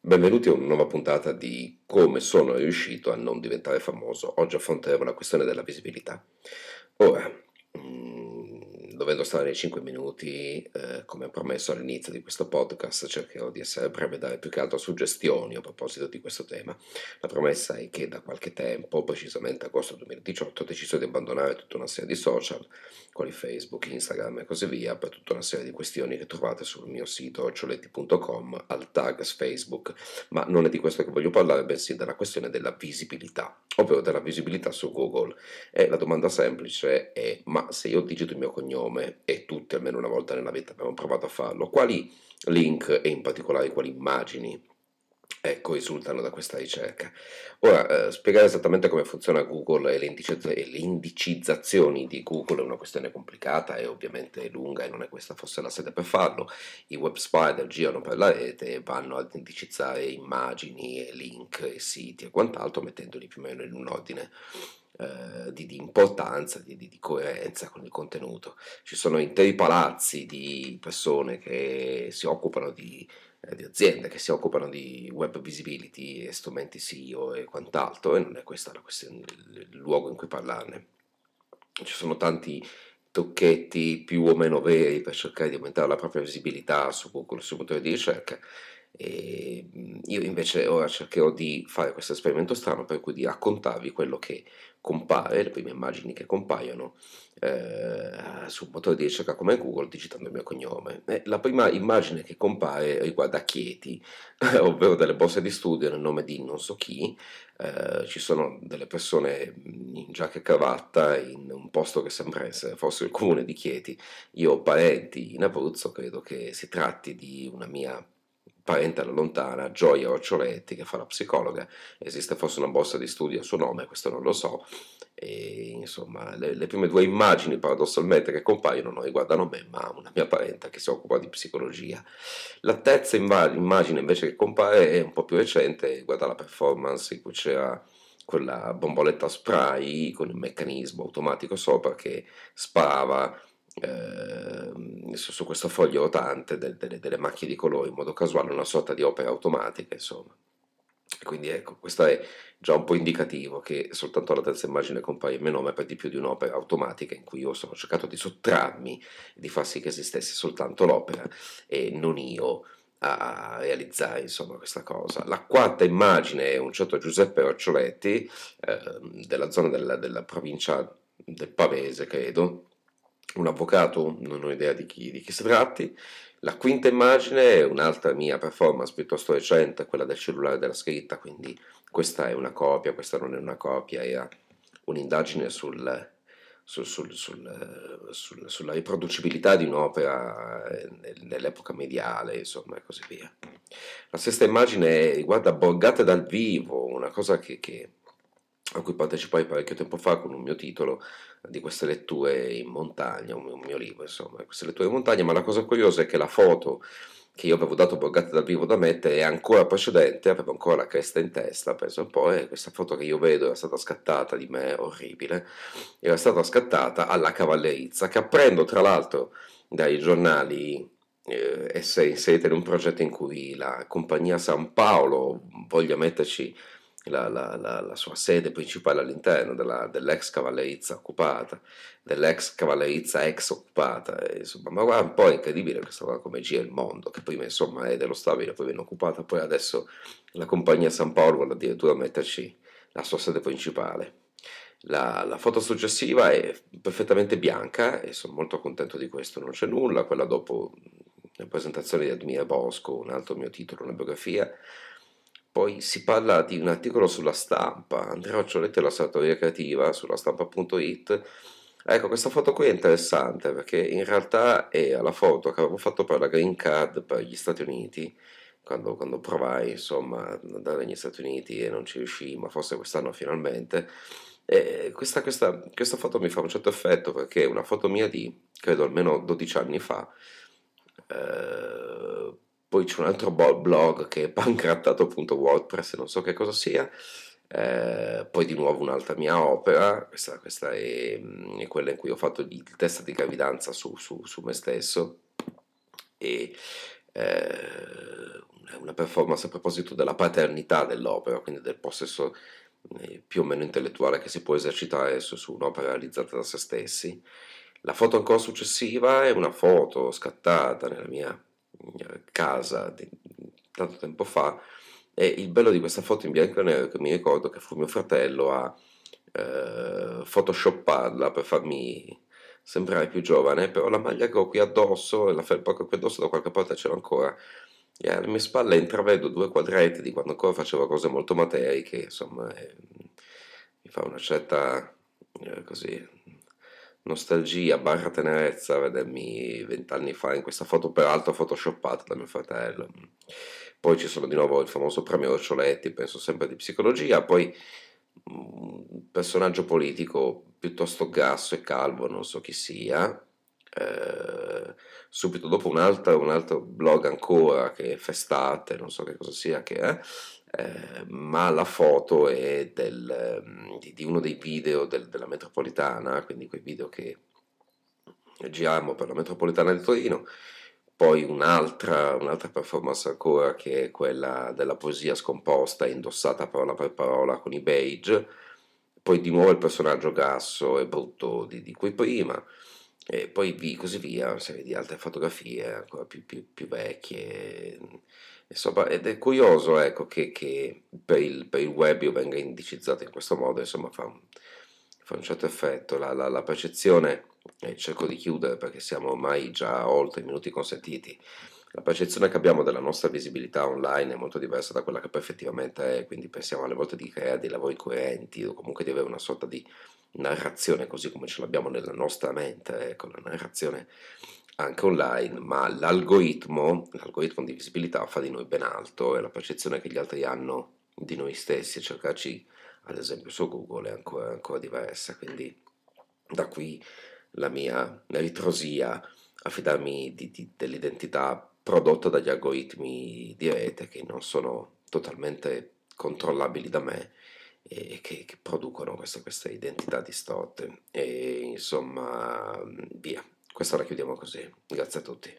Benvenuti a una nuova puntata di come sono riuscito a non diventare famoso. Oggi affronteremo la questione della visibilità. Ora, dovendo stare nei 5 minuti, eh, come promesso all'inizio di questo podcast, cercherò di essere breve e dare più che altro suggestioni a proposito di questo tema. La promessa è che da qualche tempo, precisamente agosto 2018, ho deciso di abbandonare tutta una serie di social, quali Facebook, Instagram e così via, per tutta una serie di questioni che trovate sul mio sito occioletti.com al tag Facebook, ma non è di questo che voglio parlare, bensì della questione della visibilità, ovvero della visibilità su Google. E la domanda semplice è, ma se io digito il mio cognome, come e tutti almeno una volta nella vita abbiamo provato a farlo, quali link e in particolare quali immagini ecco, risultano da questa ricerca. Ora, eh, spiegare esattamente come funziona Google e le, e le, indicizzazioni di Google è una questione complicata e ovviamente lunga e non è questa forse la sede per farlo. I web spider girano per la rete e vanno ad indicizzare immagini e link e siti e quant'altro mettendoli più o meno in un ordine eh, di, di, importanza, di, di, coerenza con il contenuto. Ci sono interi palazzi di persone che si occupano di, eh, di aziende, che si occupano di web visibility strumenti SEO e quant'altro, e non è questo il, luogo in cui parlarne. Ci sono tanti tocchetti più o meno veri per cercare di aumentare la propria visibilità su Google, sui motori di ricerca e io invece ora cercherò di fare questo esperimento strano per cui di raccontarvi quello che compare, le prime immagini che compaiono eh, su un motore di ricerca come Google digitando il mio cognome. E la prima immagine che compare riguarda Chieti, ovvero delle borse di studio nel nome di non so chi. Eh, ci sono delle persone in giacca e cravatta in un posto che sembra essere forse il comune di Chieti. Io ho parenti in Abruzzo, credo che si tratti di una mia parente alla lontana, Gioia Occioletti, che fa la psicologa, esiste forse una borsa di studio a suo nome, questo non lo so, e insomma le, le, prime due immagini paradossalmente che compaiono non riguardano me, ma una mia parente che si occupa di psicologia. La terza immagine invece che compare è un po' più recente, riguarda la performance in cui c'era quella bomboletta spray con il meccanismo automatico sopra che sparava eh, su, su, questo foglio rotante del, delle, delle, macchie di colore in modo casuale, una sorta di opera automatica, insomma. Quindi ecco, questo è già un po' indicativo che soltanto la terza immagine compare il mio nome per di più di un'opera automatica in cui io sono cercato di sottrarmi di far sì che esistesse soltanto l'opera e non io a realizzare insomma questa cosa. La quarta immagine è un certo Giuseppe Roccioletti eh, della zona della, della provincia del Pavese, credo, un avvocato, non ho idea di chi, di chi si tratti. La quinta immagine è un'altra mia performance piuttosto recente, quella del cellulare della scritta, quindi questa è una copia, questa non è una copia, era un'indagine sul, sul, sul, sulla riproducibilità di un'opera nell'epoca mediale, insomma, e così via. La sesta immagine riguarda Borgate dal vivo, una cosa che, che a cui partecipai parecchio tempo fa con un mio titolo di queste letture in montagna, un mio libro, insomma, queste letture in montagna, ma la cosa curiosa è che la foto che io avevo dato borgata dal vivo da mettere è ancora precedente, avevo ancora la cresta in testa, penso un po', e questa foto che io vedo era stata scattata di me, orribile, era stata scattata alla cavallerizza, che apprendo tra l'altro dai giornali eh, essere inserita in un progetto in cui la compagnia San Paolo voglia metterci la, la, la, sua sede principale all'interno dell'ex cavallerizza occupata, dell'ex cavallerizza ex occupata, insomma, ma guarda un po' è incredibile questa cosa come gira il mondo, che prima insomma è dello stabile, poi viene occupata, poi adesso la compagnia San Paolo vuole addirittura metterci la sua sede principale. La, la, foto successiva è perfettamente bianca e sono molto contento di questo, non c'è nulla, quella dopo la presentazione di Admira Bosco, un altro mio titolo, una biografia, poi si parla di un articolo sulla stampa, Andrea Occioletti e la sartoria creativa sulla stampa.it. Ecco, questa foto qui è interessante perché in realtà è la foto che avevo fatto per la green card per gli Stati Uniti, quando, quando provai insomma ad andare negli Stati Uniti e non ci riuscii, ma forse quest'anno finalmente. Questa, questa, questa foto mi fa un certo effetto perché è una foto mia di, credo, almeno 12 anni fa. Eh, poi c'è un altro blog che è pancrattato.wordpress, non so che cosa sia, Eh, poi di nuovo un'altra mia opera, questa, questa è, mm, è, quella in cui ho fatto il test di gravidanza su, su, su me stesso e eh, una performance a proposito della paternità dell'opera, quindi del possesso eh, più o meno intellettuale che si può esercitare su, su un'opera realizzata da se stessi. La foto ancora successiva è una foto scattata nella mia casa di, tanto tempo fa e il bello di questa foto in bianco e nero è che mi ricordo che fu mio fratello a eh, photoshopparla per farmi sembrare più giovane, però la maglia che ho qui addosso e la felpa che ho qui addosso da qualche parte ce l'ho ancora e alle mie spalle intravedo due quadretti di quando ancora facevo cose molto materiche, insomma, eh, mi fa una certa eh, così nostalgia barra tenerezza vedermi vent'anni fa in questa foto, peraltro photoshoppata da mio fratello. Poi ci sono di nuovo il famoso premio Roccioletti, penso sempre di psicologia, poi un mm, personaggio politico piuttosto grasso e calvo, non so chi sia, eh, subito dopo un altro, un altro, blog ancora che è Festate, non so che cosa sia che è, eh, ma la foto è del, mm, di, di, uno dei video del, della metropolitana, quindi quei video che giriamo per la metropolitana di Torino, poi un'altra, un'altra performance ancora che è quella della poesia scomposta, indossata parola per parola con i beige, poi di nuovo il personaggio grasso e brutto di, di cui prima, e poi vi, così via, una serie di altre fotografie ancora più, più, più vecchie. Insomma, ed è curioso ecco, che, che per, il, per, il, web io venga indicizzato in questo modo, insomma fa un, fa un certo effetto. La, la, la percezione, e cerco di chiudere perché siamo ormai già oltre i minuti consentiti, la percezione che abbiamo della nostra visibilità online è molto diversa da quella che poi effettivamente è, quindi pensiamo alle volte di creare dei lavori coerenti o comunque di avere una sorta di narrazione così come ce l'abbiamo nella nostra mente, ecco, la narrazione anche online, ma l'algoritmo, l'algoritmo di visibilità fa di noi ben alto e la percezione che gli altri hanno di noi stessi e cercarci ad esempio su Google è ancora, ancora diversa, quindi da qui la mia ritrosia a fidarmi dell'identità prodotta dagli algoritmi di rete che non sono totalmente controllabili da me e che, che producono queste, queste identità distorte. E insomma, via. Questa la chiudiamo così. Grazie a tutti.